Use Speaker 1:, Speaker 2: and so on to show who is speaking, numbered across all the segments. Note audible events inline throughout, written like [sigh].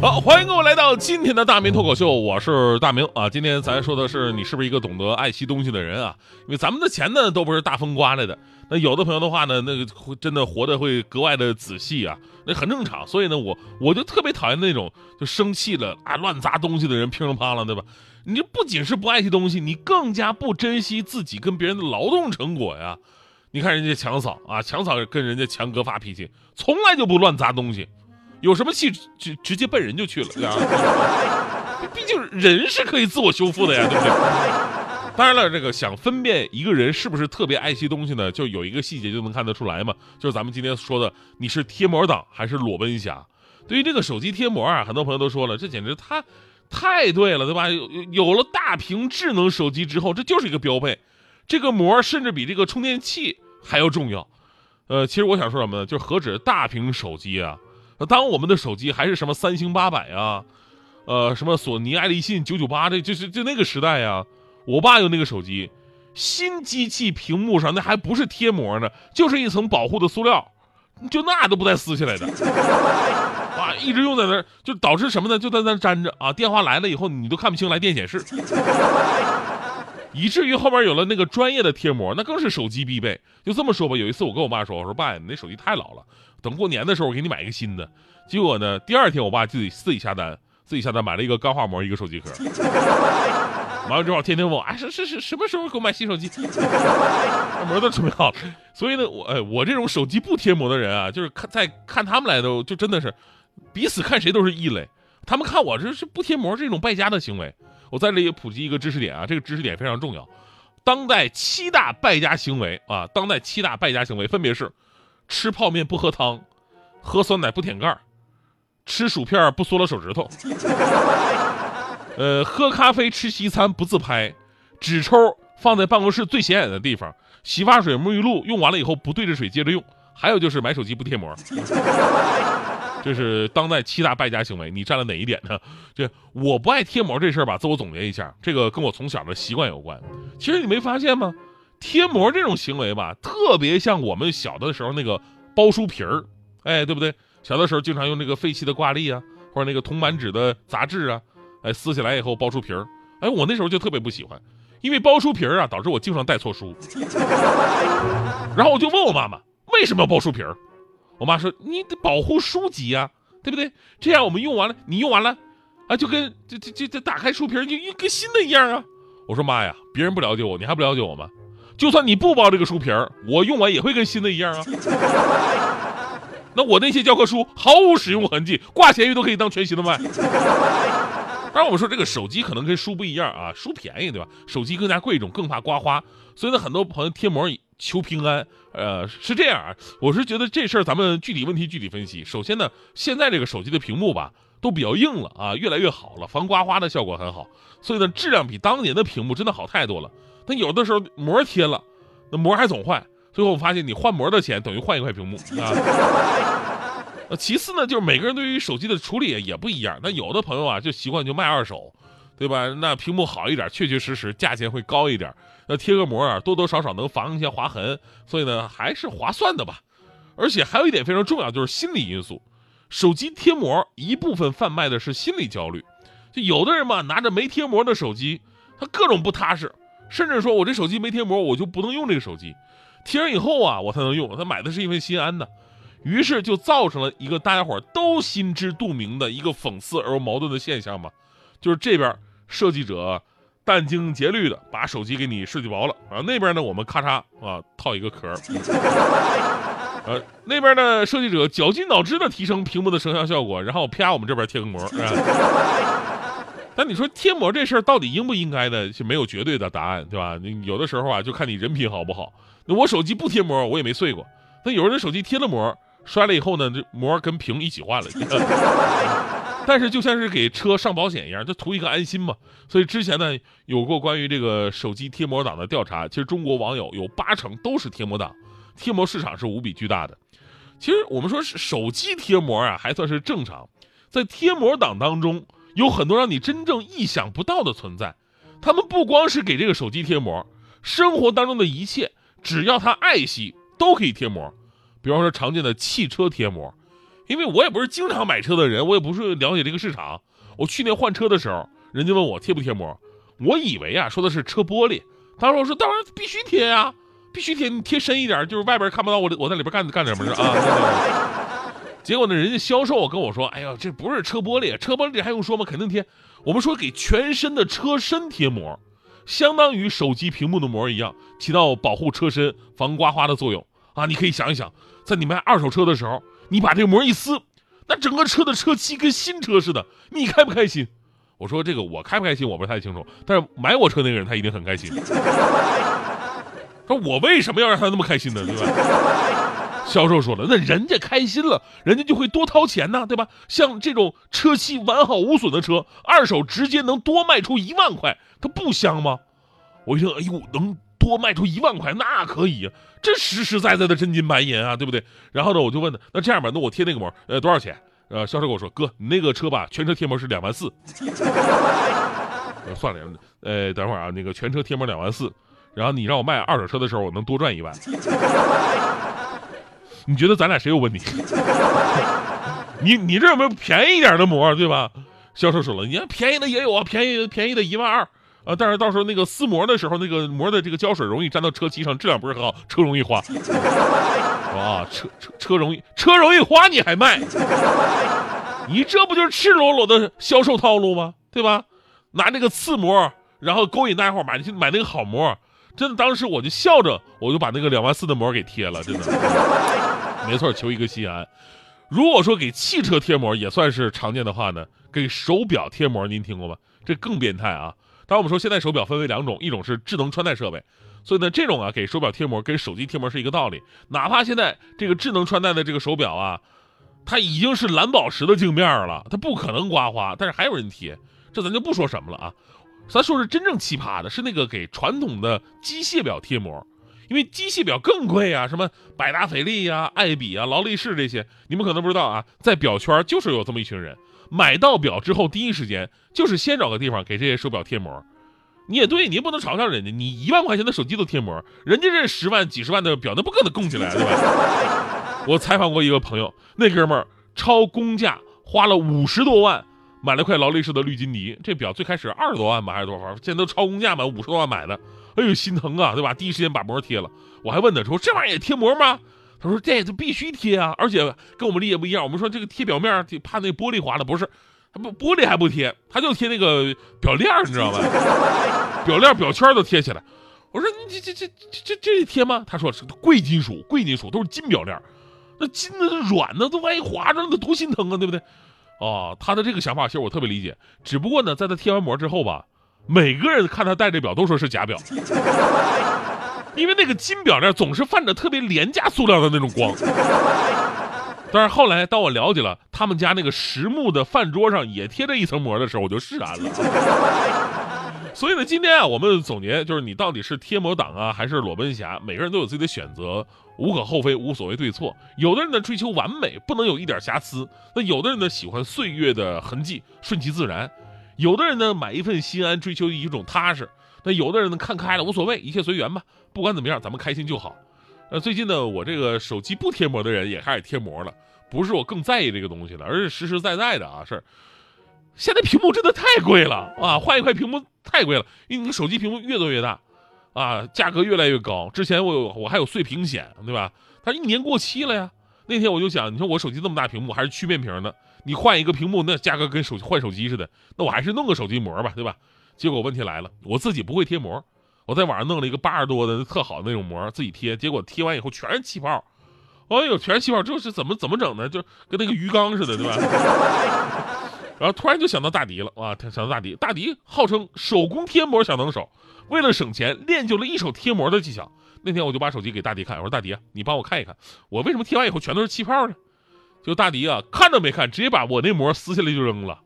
Speaker 1: 好，欢迎各位来到今天的大明脱口秀，我是大明啊。今天咱说的是你是不是一个懂得爱惜东西的人啊？因为咱们的钱呢都不是大风刮来的，那有的朋友的话呢，那个会真的活得会格外的仔细啊，那很正常。所以呢，我我就特别讨厌那种就生气了啊乱砸东西的人，乒里乓啷，对吧？你这不仅是不爱惜东西，你更加不珍惜自己跟别人的劳动成果呀。你看人家强嫂啊，强嫂跟人家强哥发脾气，从来就不乱砸东西。有什么气直直接奔人就去了，对吧？[laughs] 毕竟人是可以自我修复的呀，对不对？当然了，这个想分辨一个人是不是特别爱惜东西呢，就有一个细节就能看得出来嘛，就是咱们今天说的，你是贴膜党还是裸奔侠？对于这个手机贴膜啊，很多朋友都说了，这简直太太对了，对吧？有有了大屏智能手机之后，这就是一个标配，这个膜甚至比这个充电器还要重要。呃，其实我想说什么呢？就是何止大屏手机啊？当我们的手机还是什么三星八百呀，呃，什么索尼爱立信九九八，这就是就那个时代呀。我爸用那个手机，新机器屏幕上那还不是贴膜呢，就是一层保护的塑料，就那都不带撕下来的。啊，一直用在那儿，就导致什么呢？就在那粘着啊。电话来了以后，你都看不清来电显示，以至于后面有了那个专业的贴膜，那更是手机必备。就这么说吧，有一次我跟我爸说，我说爸，你那手机太老了。等过年的时候，我给你买一个新的。结果呢，第二天我爸自己自己下单，[laughs] 自己下单买了一个钢化膜，一个手机壳。完了之后，天天问我，哎，是是是，什么时候给我买新手机？[laughs] 膜都准备好了。所以呢，我哎，我这种手机不贴膜的人啊，就是看在看他们来的，就真的是彼此看谁都是异类。他们看我这是不贴膜是一种败家的行为。我在这里也普及一个知识点啊，这个知识点非常重要。当代七大败家行为啊，当代七大败家行为分别是。吃泡面不喝汤，喝酸奶不舔盖儿，吃薯片不缩了手指头，呃，喝咖啡吃西餐不自拍，纸抽放在办公室最显眼的地方，洗发水沐浴露用完了以后不对着水接着用，还有就是买手机不贴膜，这是当代七大败家行为，你占了哪一点呢？这我不爱贴膜这事儿吧，自我总结一下，这个跟我从小的习惯有关。其实你没发现吗？贴膜这种行为吧，特别像我们小的时候那个包书皮儿，哎，对不对？小的时候经常用那个废弃的挂历啊，或者那个铜版纸的杂志啊，哎，撕下来以后包书皮儿，哎，我那时候就特别不喜欢，因为包书皮儿啊，导致我经常带错书。[laughs] 然后我就问我妈妈，为什么要包书皮儿？我妈说，你得保护书籍啊，对不对？这样我们用完了，你用完了，啊，就跟这这这这打开书皮儿就跟新的一样啊。我说妈呀，别人不了解我，你还不了解我吗？就算你不包这个书皮儿，我用完也会跟新的一样啊。[laughs] 那我那些教科书毫无使用痕迹，挂咸鱼都可以当全新的卖。当然，我们说这个手机可能跟书不一样啊，书便宜对吧？手机更加贵重，更怕刮花，所以呢，很多朋友贴膜求平安。呃，是这样啊，我是觉得这事儿咱们具体问题具体分析。首先呢，现在这个手机的屏幕吧都比较硬了啊，越来越好了，防刮花的效果很好，所以呢，质量比当年的屏幕真的好太多了。但有的时候膜贴了，那膜还总坏，最后我发现你换膜的钱等于换一块屏幕 [laughs] 啊。呃，其次呢，就是每个人对于手机的处理也不一样。那有的朋友啊，就习惯就卖二手，对吧？那屏幕好一点，确确实实价钱会高一点。那贴个膜啊，多多少少能防一些划痕，所以呢，还是划算的吧。而且还有一点非常重要，就是心理因素。手机贴膜一部分贩卖的是心理焦虑，就有的人嘛，拿着没贴膜的手机，他各种不踏实。甚至说，我这手机没贴膜，我就不能用这个手机。贴上以后啊，我才能用。他买的是一份心安的，于是就造成了一个大家伙都心知肚明的一个讽刺而又矛盾的现象嘛，就是这边设计者殚精竭虑的把手机给你设计薄了，然后那边呢，我们咔嚓啊套一个壳，呃，[laughs] 那边呢设计者绞尽脑汁的提升屏幕的成像效果，然后啪我们这边贴个膜。[laughs] 但你说贴膜这事儿到底应不应该呢？是没有绝对的答案，对吧？你有的时候啊，就看你人品好不好。那我手机不贴膜，我也没碎过。那有人的手机贴了膜，摔了以后呢，这膜跟屏一起换了。[laughs] 但是就像是给车上保险一样，就图一个安心嘛。所以之前呢，有过关于这个手机贴膜党的调查，其实中国网友有八成都是贴膜党。贴膜市场是无比巨大的。其实我们说是手机贴膜啊，还算是正常，在贴膜党当中，有很多让你真正意想不到的存在。他们不光是给这个手机贴膜，生活当中的一切，只要他爱惜，都可以贴膜。比方说常见的汽车贴膜，因为我也不是经常买车的人，我也不是了解这个市场。我去年换车的时候，人家问我贴不贴膜，我以为啊说的是车玻璃。当时我说当然必须贴呀，必须贴，你贴深一点，就是外边看不到我我在里边干干点什么啊。结果呢，人家销售跟我说，哎呀，这不是车玻璃，车玻璃还用说吗？肯定贴。我们说给全身的车身贴膜，相当于手机屏幕的膜一样，起到保护车身、防刮花的作用啊！你可以想一想，在你卖二手车的时候，你把这个膜一撕，那整个车的车漆跟新车似的，你开不开心？我说这个我开不开心我不太清楚，但是买我车那个人他一定很开心。说我为什么要让他那么开心呢？对吧？销售说了，那人家开心了，人家就会多掏钱呢，对吧？像这种车漆完好无损的车，二手直接能多卖出一万块，它不香吗？我一听，哎呦，能多卖出一万块，那可以，这实实在在的真金白银啊，对不对？然后呢，我就问他，那这样吧，那我贴那个膜，呃，多少钱？呃，销售跟我说，哥，你那个车吧，全车贴膜是两万四。算了，呃，等会儿啊，那个全车贴膜两万四，然后你让我卖二手车的时候，我能多赚一万。你觉得咱俩谁有问题？[laughs] 你你这有没有便宜一点的膜，对吧？销售说了，你看便宜的也有啊，便宜便宜的一万二啊，但是到时候那个撕膜的时候，那个膜的这个胶水容易粘到车漆上，质量不是很好，车容易花。哇，车车车容易车容易花，你还卖？你这不就是赤裸裸的销售套路吗？对吧？拿那个次膜，然后勾引大家伙买买那个好膜。真的，当时我就笑着，我就把那个两万四的膜给贴了，真的。没错，求一个心安。如果说给汽车贴膜也算是常见的话呢，给手表贴膜您听过吗？这更变态啊！当我们说现在手表分为两种，一种是智能穿戴设备，所以呢这种啊给手表贴膜跟手机贴膜是一个道理。哪怕现在这个智能穿戴的这个手表啊，它已经是蓝宝石的镜面了，它不可能刮花，但是还有人贴，这咱就不说什么了啊。咱说是真正奇葩的是那个给传统的机械表贴膜。因为机械表更贵啊，什么百达翡丽呀、爱彼啊、劳力士这些，你们可能不知道啊，在表圈就是有这么一群人，买到表之后第一时间就是先找个地方给这些手表贴膜。你也对，你也不能嘲笑人家，你一万块钱的手机都贴膜，人家这十万、几十万的表，那不可能供起来，对吧？[laughs] 我采访过一个朋友，那哥们儿超工价花了五十多万买了块劳力士的绿金迪，这表最开始二十多万吧，还是多少？现在都超工价买五十多万买的。哎呦，心疼啊，对吧？第一时间把膜贴了。我还问他说：“这玩意儿也贴膜吗？”他说：“这这必须贴啊，而且跟我们理解不一样。我们说这个贴表面怕那玻璃划了，不是，不玻璃还不贴，他就贴那个表链你知道吧？表链、表圈都贴起来。我说你这这这这这贴吗？他说是贵金属，贵金属都是金表链，那金的软的，都万一划着，那多心疼啊，对不对？哦，他的这个想法其实我特别理解，只不过呢，在他贴完膜之后吧。”每个人看他戴这表都说是假表，因为那个金表链总是泛着特别廉价塑料的那种光。但是后来当我了解了他们家那个实木的饭桌上也贴着一层膜的时候，我就释然了。所以呢，今天啊，我们总结就是你到底是贴膜党啊，还是裸奔侠？每个人都有自己的选择，无可厚非，无所谓对错。有的人呢追求完美，不能有一点瑕疵；那有的人呢喜欢岁月的痕迹，顺其自然。有的人呢买一份心安，追求一种踏实；那有的人呢看开了，无所谓，一切随缘吧。不管怎么样，咱们开心就好。呃，最近呢，我这个手机不贴膜的人也开始贴膜了，不是我更在意这个东西了，而是实实在在的啊事儿。现在屏幕真的太贵了啊，换一块屏幕太贵了，因为你手机屏幕越做越大，啊，价格越来越高。之前我有我还有碎屏险，对吧？它一年过期了呀。那天我就想，你说我手机这么大屏幕，还是曲面屏的。你换一个屏幕，那价格跟手换手机似的，那我还是弄个手机膜吧，对吧？结果问题来了，我自己不会贴膜，我在网上弄了一个八十多的特好那种膜，自己贴，结果贴完以后全是气泡，哎呦，全是气泡，这是怎么怎么整的？就跟那个鱼缸似的，对吧？[laughs] 然后突然就想到大迪了，哇，想到大迪，大迪号称手工贴膜小能手，为了省钱练就了一手贴膜的技巧。那天我就把手机给大迪看，我说大迪，你帮我看一看，我为什么贴完以后全都是气泡呢？就大迪啊，看都没看，直接把我那膜撕下来就扔了，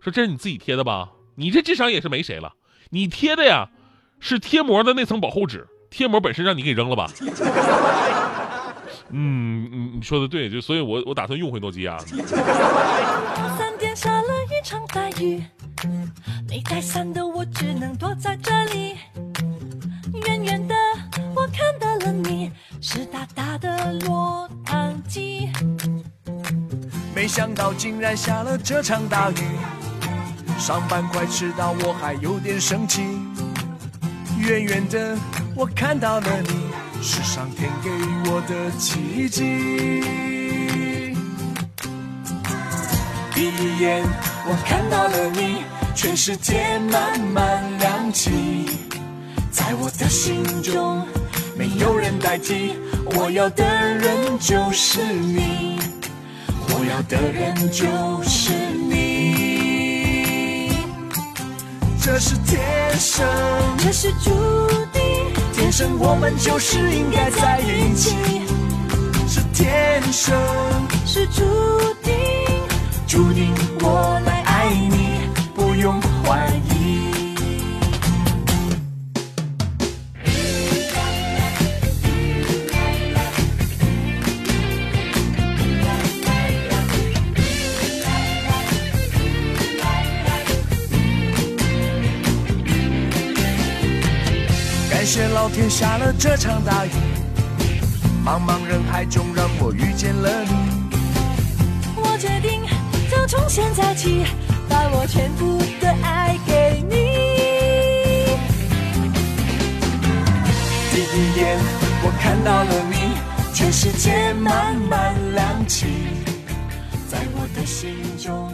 Speaker 1: 说这是你自己贴的吧？你这智商也是没谁了。你贴的呀，是贴膜的那层保护纸，贴膜本身让你给扔了吧？[laughs] 嗯，你你说的对，就所以我我打算用回诺基亚。
Speaker 2: 三点下了一场大雨，没带伞的我只能躲在这里。远远的我看到了你，湿哒哒的落汤鸡。
Speaker 3: 没想到竟然下了这场大雨，上班快迟到，我还有点生气。远远的我看到了你，是上天给我的奇迹。第一眼我看到了你，全世界慢慢亮起，在我的心中没有人代替，我要的人就是你。我要的人就是你，这是天生，
Speaker 2: 这是注定，
Speaker 3: 天生我们就是应该在一起，是天生，
Speaker 2: 是注定，
Speaker 3: 注定我下了这场大雨，茫茫人海中让我遇见了你。
Speaker 2: 我决定就从现在起，把我全部的爱给你。
Speaker 3: 第一眼我看到了你，全世界慢慢亮起，在我的心中。